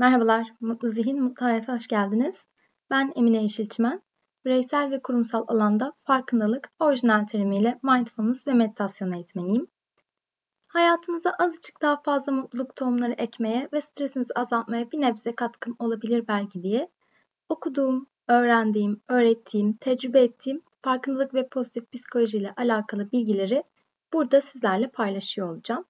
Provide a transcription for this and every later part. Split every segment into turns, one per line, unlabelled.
Merhabalar, Mutlu Zihin, Mutlu Hayat'a hoş geldiniz. Ben Emine Yeşilçimen. Bireysel ve kurumsal alanda farkındalık, orijinal terimiyle mindfulness ve meditasyon eğitmeniyim. Hayatınıza azıcık daha fazla mutluluk tohumları ekmeye ve stresinizi azaltmaya bir nebze katkım olabilir belki diye okuduğum, öğrendiğim, öğrettiğim, tecrübe ettiğim farkındalık ve pozitif psikoloji ile alakalı bilgileri burada sizlerle paylaşıyor olacağım.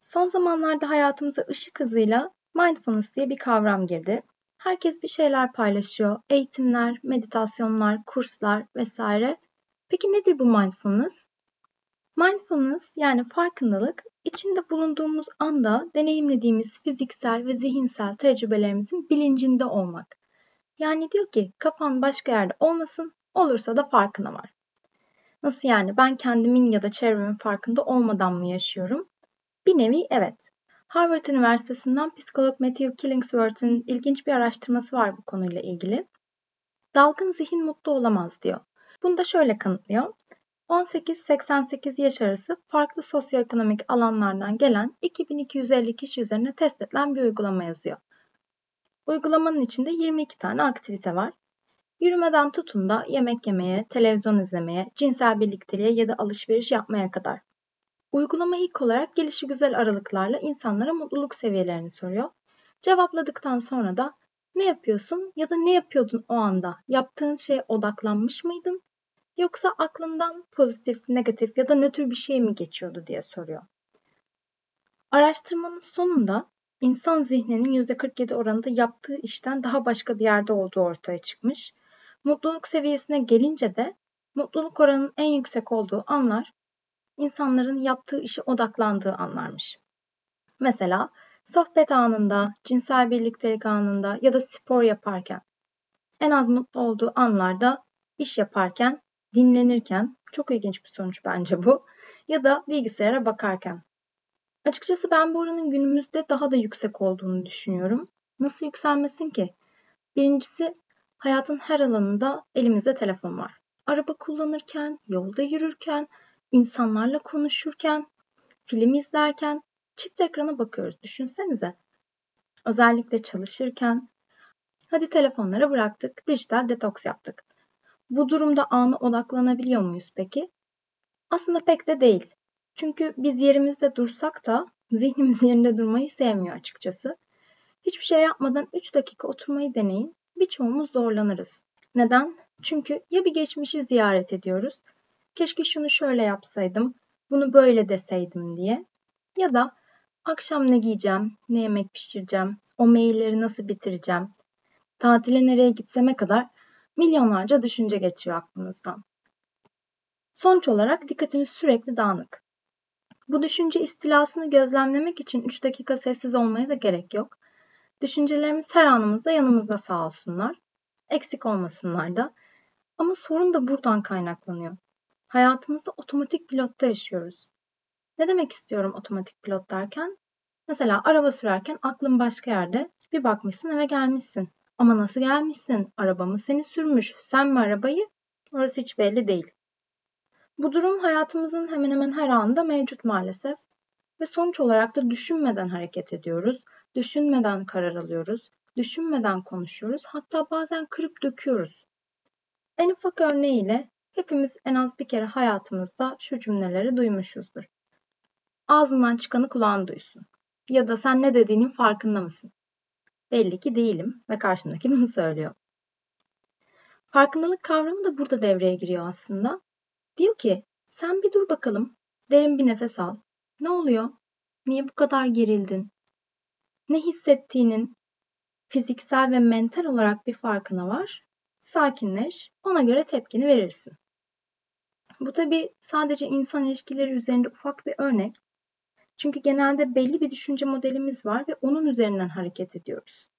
Son zamanlarda hayatımıza ışık hızıyla mindfulness diye bir kavram girdi. Herkes bir şeyler paylaşıyor. Eğitimler, meditasyonlar, kurslar vesaire. Peki nedir bu mindfulness? Mindfulness yani farkındalık içinde bulunduğumuz anda deneyimlediğimiz fiziksel ve zihinsel tecrübelerimizin bilincinde olmak. Yani diyor ki kafan başka yerde olmasın, olursa da farkına var. Nasıl yani ben kendimin ya da çevremin farkında olmadan mı yaşıyorum? Bir nevi evet. Harvard Üniversitesi'nden psikolog Matthew Killingsworth'ın ilginç bir araştırması var bu konuyla ilgili. Dalgın zihin mutlu olamaz diyor. Bunu da şöyle kanıtlıyor. 18-88 yaş arası farklı sosyoekonomik alanlardan gelen 2250 kişi üzerine test edilen bir uygulama yazıyor. Uygulamanın içinde 22 tane aktivite var. Yürümeden tutun da yemek yemeye, televizyon izlemeye, cinsel birlikteliğe ya da alışveriş yapmaya kadar. Uygulama ilk olarak gelişi güzel aralıklarla insanlara mutluluk seviyelerini soruyor. Cevapladıktan sonra da ne yapıyorsun ya da ne yapıyordun o anda? Yaptığın şeye odaklanmış mıydın? Yoksa aklından pozitif, negatif ya da nötr bir şey mi geçiyordu diye soruyor. Araştırmanın sonunda insan zihninin %47 oranında yaptığı işten daha başka bir yerde olduğu ortaya çıkmış. Mutluluk seviyesine gelince de mutluluk oranının en yüksek olduğu anlar insanların yaptığı işe odaklandığı anlarmış. Mesela sohbet anında, cinsel birliktelik anında ya da spor yaparken. En az mutlu olduğu anlarda iş yaparken, dinlenirken, çok ilginç bir sonuç bence bu, ya da bilgisayara bakarken. Açıkçası ben bu oranın günümüzde daha da yüksek olduğunu düşünüyorum. Nasıl yükselmesin ki? Birincisi hayatın her alanında elimizde telefon var. Araba kullanırken, yolda yürürken, insanlarla konuşurken, film izlerken çift ekrana bakıyoruz. Düşünsenize. Özellikle çalışırken. Hadi telefonları bıraktık, dijital detoks yaptık. Bu durumda ana odaklanabiliyor muyuz peki? Aslında pek de değil. Çünkü biz yerimizde dursak da zihnimiz yerinde durmayı sevmiyor açıkçası. Hiçbir şey yapmadan 3 dakika oturmayı deneyin. Birçoğumuz zorlanırız. Neden? Çünkü ya bir geçmişi ziyaret ediyoruz keşke şunu şöyle yapsaydım, bunu böyle deseydim diye. Ya da akşam ne giyeceğim, ne yemek pişireceğim, o mailleri nasıl bitireceğim, tatile nereye gitseme kadar milyonlarca düşünce geçiyor aklımızdan. Sonuç olarak dikkatimiz sürekli dağınık. Bu düşünce istilasını gözlemlemek için 3 dakika sessiz olmaya da gerek yok. Düşüncelerimiz her anımızda yanımızda sağ olsunlar. Eksik olmasınlar da. Ama sorun da buradan kaynaklanıyor. Hayatımızda otomatik pilotta yaşıyoruz. Ne demek istiyorum otomatik pilot derken? Mesela araba sürerken aklın başka yerde. Bir bakmışsın eve gelmişsin. Ama nasıl gelmişsin? Araba mı seni sürmüş? Sen mi arabayı? Orası hiç belli değil. Bu durum hayatımızın hemen hemen her anında mevcut maalesef. Ve sonuç olarak da düşünmeden hareket ediyoruz. Düşünmeden karar alıyoruz. Düşünmeden konuşuyoruz. Hatta bazen kırıp döküyoruz. En ufak örneğiyle Hepimiz en az bir kere hayatımızda şu cümleleri duymuşuzdur. Ağzından çıkanı kulağın duysun. Ya da sen ne dediğinin farkında mısın? Belli ki değilim ve karşımdaki bunu söylüyor. Farkındalık kavramı da burada devreye giriyor aslında. Diyor ki sen bir dur bakalım, derin bir nefes al. Ne oluyor? Niye bu kadar gerildin? Ne hissettiğinin fiziksel ve mental olarak bir farkına var. Sakinleş, ona göre tepkini verirsin. Bu tabi sadece insan ilişkileri üzerinde ufak bir örnek. Çünkü genelde belli bir düşünce modelimiz var ve onun üzerinden hareket ediyoruz.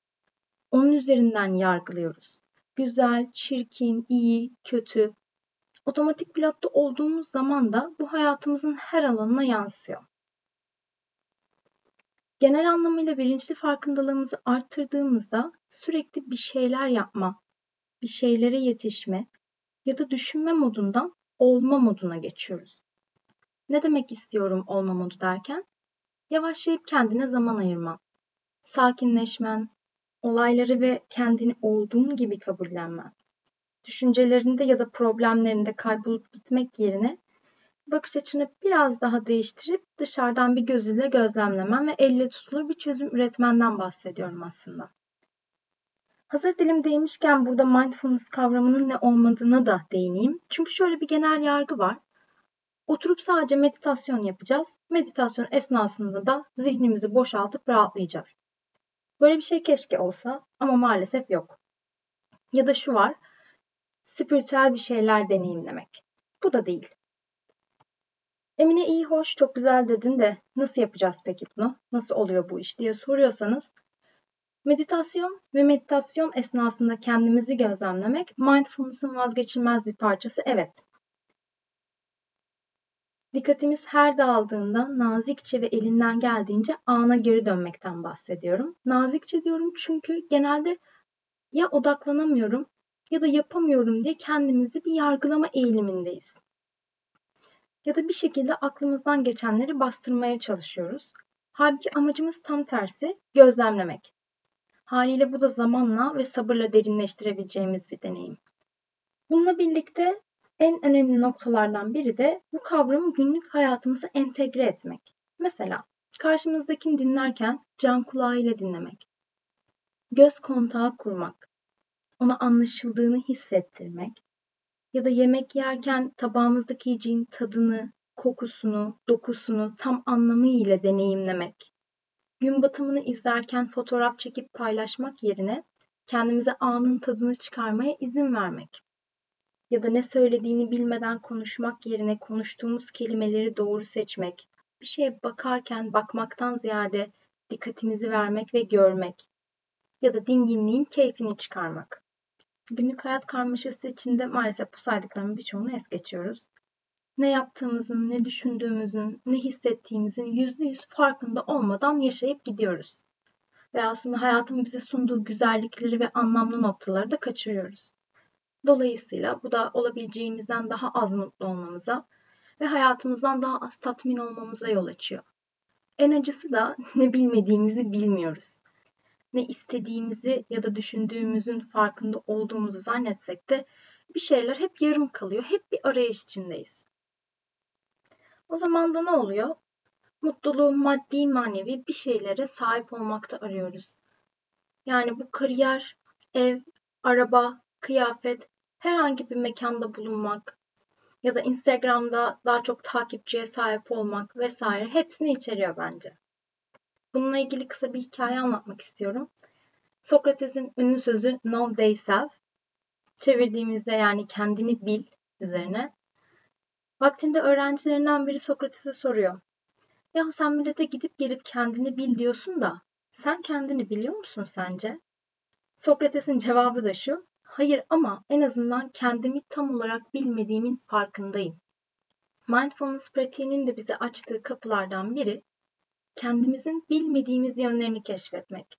Onun üzerinden yargılıyoruz. Güzel, çirkin, iyi, kötü. Otomatik pilotta olduğumuz zaman da bu hayatımızın her alanına yansıyor. Genel anlamıyla bilinçli farkındalığımızı arttırdığımızda sürekli bir şeyler yapma, bir şeylere yetişme ya da düşünme modundan olma moduna geçiyoruz. Ne demek istiyorum olma modu derken? Yavaşlayıp kendine zaman ayırman. sakinleşmen, olayları ve kendini olduğun gibi kabullenmen, düşüncelerinde ya da problemlerinde kaybolup gitmek yerine bakış açını biraz daha değiştirip dışarıdan bir göz gözlemlemen ve elle tutulur bir çözüm üretmenden bahsediyorum aslında. Hazır dilim değmişken burada mindfulness kavramının ne olmadığına da değineyim. Çünkü şöyle bir genel yargı var. Oturup sadece meditasyon yapacağız. Meditasyon esnasında da zihnimizi boşaltıp rahatlayacağız. Böyle bir şey keşke olsa ama maalesef yok. Ya da şu var, spiritüel bir şeyler deneyimlemek. Bu da değil. Emine iyi hoş çok güzel dedin de nasıl yapacağız peki bunu? Nasıl oluyor bu iş diye soruyorsanız meditasyon ve meditasyon esnasında kendimizi gözlemlemek mindfulness'ın vazgeçilmez bir parçası evet. Dikkatimiz her dağıldığında nazikçe ve elinden geldiğince ana geri dönmekten bahsediyorum. Nazikçe diyorum çünkü genelde ya odaklanamıyorum ya da yapamıyorum diye kendimizi bir yargılama eğilimindeyiz. Ya da bir şekilde aklımızdan geçenleri bastırmaya çalışıyoruz. Halbuki amacımız tam tersi gözlemlemek. Haliyle bu da zamanla ve sabırla derinleştirebileceğimiz bir deneyim. Bununla birlikte en önemli noktalardan biri de bu kavramı günlük hayatımıza entegre etmek. Mesela karşımızdakini dinlerken can kulağıyla dinlemek, göz kontağı kurmak, ona anlaşıldığını hissettirmek ya da yemek yerken tabağımızdaki yiyeceğin tadını, kokusunu, dokusunu tam anlamıyla deneyimlemek. Gün batımını izlerken fotoğraf çekip paylaşmak yerine kendimize anın tadını çıkarmaya izin vermek ya da ne söylediğini bilmeden konuşmak yerine konuştuğumuz kelimeleri doğru seçmek, bir şeye bakarken bakmaktan ziyade dikkatimizi vermek ve görmek ya da dinginliğin keyfini çıkarmak. Günlük hayat karmaşası içinde maalesef bu saydıklarımın birçoğunu es geçiyoruz. Ne yaptığımızın, ne düşündüğümüzün, ne hissettiğimizin yüzde yüz farkında olmadan yaşayıp gidiyoruz. Ve aslında hayatın bize sunduğu güzellikleri ve anlamlı noktaları da kaçırıyoruz. Dolayısıyla bu da olabileceğimizden daha az mutlu olmamıza ve hayatımızdan daha az tatmin olmamıza yol açıyor. En acısı da ne bilmediğimizi bilmiyoruz. Ne istediğimizi ya da düşündüğümüzün farkında olduğumuzu zannetsek de bir şeyler hep yarım kalıyor. Hep bir arayış içindeyiz. O zaman da ne oluyor? Mutluluğu maddi manevi bir şeylere sahip olmakta arıyoruz. Yani bu kariyer, ev, araba, kıyafet, herhangi bir mekanda bulunmak ya da Instagram'da daha çok takipçiye sahip olmak vesaire hepsini içeriyor bence. Bununla ilgili kısa bir hikaye anlatmak istiyorum. Sokrates'in ünlü sözü Know Thyself, çevirdiğimizde yani kendini bil üzerine. Vaktinde öğrencilerinden biri Sokrates'e soruyor. Yahu sen millete gidip gelip kendini bil diyorsun da sen kendini biliyor musun sence? Sokrates'in cevabı da şu. Hayır ama en azından kendimi tam olarak bilmediğimin farkındayım. Mindfulness pratiğinin de bize açtığı kapılardan biri kendimizin bilmediğimiz yönlerini keşfetmek.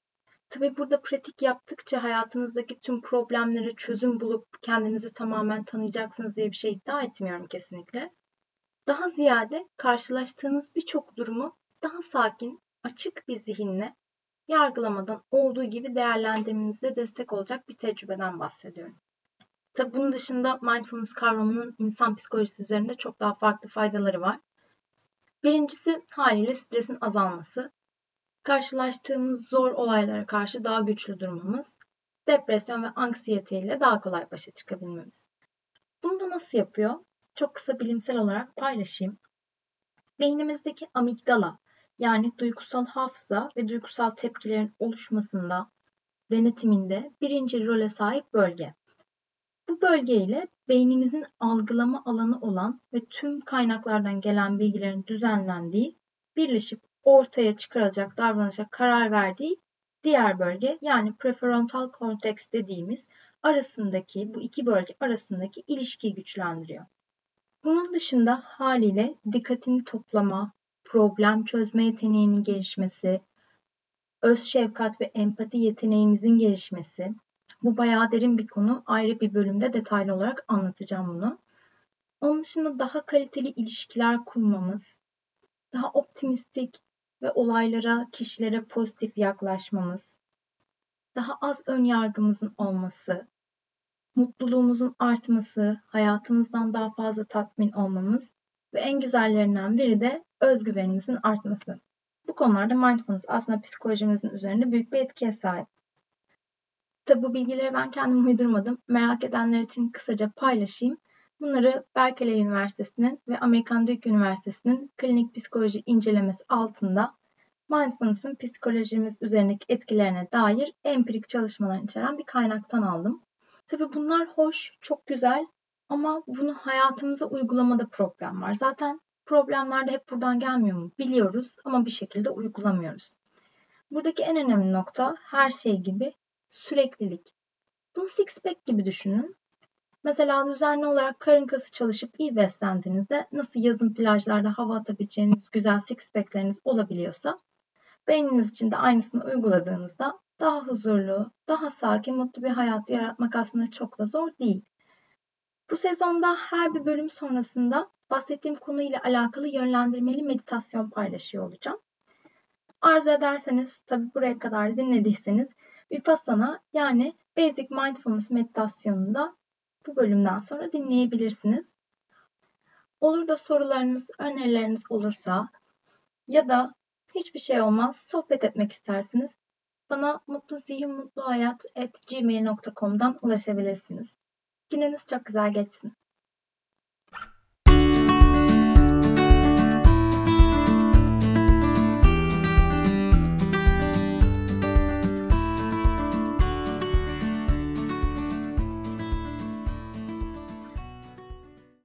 Tabii burada pratik yaptıkça hayatınızdaki tüm problemlere çözüm bulup kendinizi tamamen tanıyacaksınız diye bir şey iddia etmiyorum kesinlikle. Daha ziyade karşılaştığınız birçok durumu daha sakin, açık bir zihinle yargılamadan olduğu gibi değerlendirmenize destek olacak bir tecrübeden bahsediyorum. Tabi bunun dışında mindfulness kavramının insan psikolojisi üzerinde çok daha farklı faydaları var. Birincisi haliyle stresin azalması. Karşılaştığımız zor olaylara karşı daha güçlü durmamız, depresyon ve anksiyete ile daha kolay başa çıkabilmemiz. Bunu da nasıl yapıyor? Çok kısa bilimsel olarak paylaşayım. Beynimizdeki amigdala yani duygusal hafıza ve duygusal tepkilerin oluşmasında, denetiminde birinci role sahip bölge. Bu bölge ile beynimizin algılama alanı olan ve tüm kaynaklardan gelen bilgilerin düzenlendiği, birleşip ortaya çıkarılacak davranışa karar verdiği diğer bölge yani prefrontal korteks dediğimiz arasındaki bu iki bölge arasındaki ilişkiyi güçlendiriyor. Bunun dışında haliyle dikkatini toplama, problem çözme yeteneğinin gelişmesi, öz şefkat ve empati yeteneğimizin gelişmesi. Bu bayağı derin bir konu. Ayrı bir bölümde detaylı olarak anlatacağım bunu. Onun dışında daha kaliteli ilişkiler kurmamız, daha optimistik, ve olaylara, kişilere pozitif yaklaşmamız, daha az ön yargımızın olması, mutluluğumuzun artması, hayatımızdan daha fazla tatmin olmamız ve en güzellerinden biri de özgüvenimizin artması. Bu konularda mindfulness aslında psikolojimizin üzerinde büyük bir etkiye sahip. Tabi bu bilgileri ben kendim uydurmadım. Merak edenler için kısaca paylaşayım. Bunları Berkeley Üniversitesi'nin ve Amerikan Duke Üniversitesi'nin klinik psikoloji incelemesi altında mindfulness'ın psikolojimiz üzerindeki etkilerine dair empirik çalışmalar içeren bir kaynaktan aldım. Tabi bunlar hoş, çok güzel ama bunu hayatımıza uygulamada problem var. Zaten problemler de hep buradan gelmiyor mu? Biliyoruz ama bir şekilde uygulamıyoruz. Buradaki en önemli nokta her şey gibi süreklilik. Bunu six pack gibi düşünün. Mesela düzenli olarak karın kası çalışıp iyi beslendiğinizde nasıl yazın plajlarda hava atabileceğiniz güzel six pack'leriniz olabiliyorsa beyniniz için de aynısını uyguladığınızda daha huzurlu, daha sakin, mutlu bir hayat yaratmak aslında çok da zor değil. Bu sezonda her bir bölüm sonrasında bahsettiğim konuyla alakalı yönlendirmeli meditasyon paylaşıyor olacağım. Arzu ederseniz, tabi buraya kadar dinlediyseniz Vipassana yani Basic Mindfulness meditasyonunu da bu bölümden sonra dinleyebilirsiniz. Olur da sorularınız, önerileriniz olursa ya da hiçbir şey olmaz sohbet etmek istersiniz. Bana mutlu zihin mutlu hayat at gmail.com'dan ulaşabilirsiniz. Gününüz çok güzel geçsin.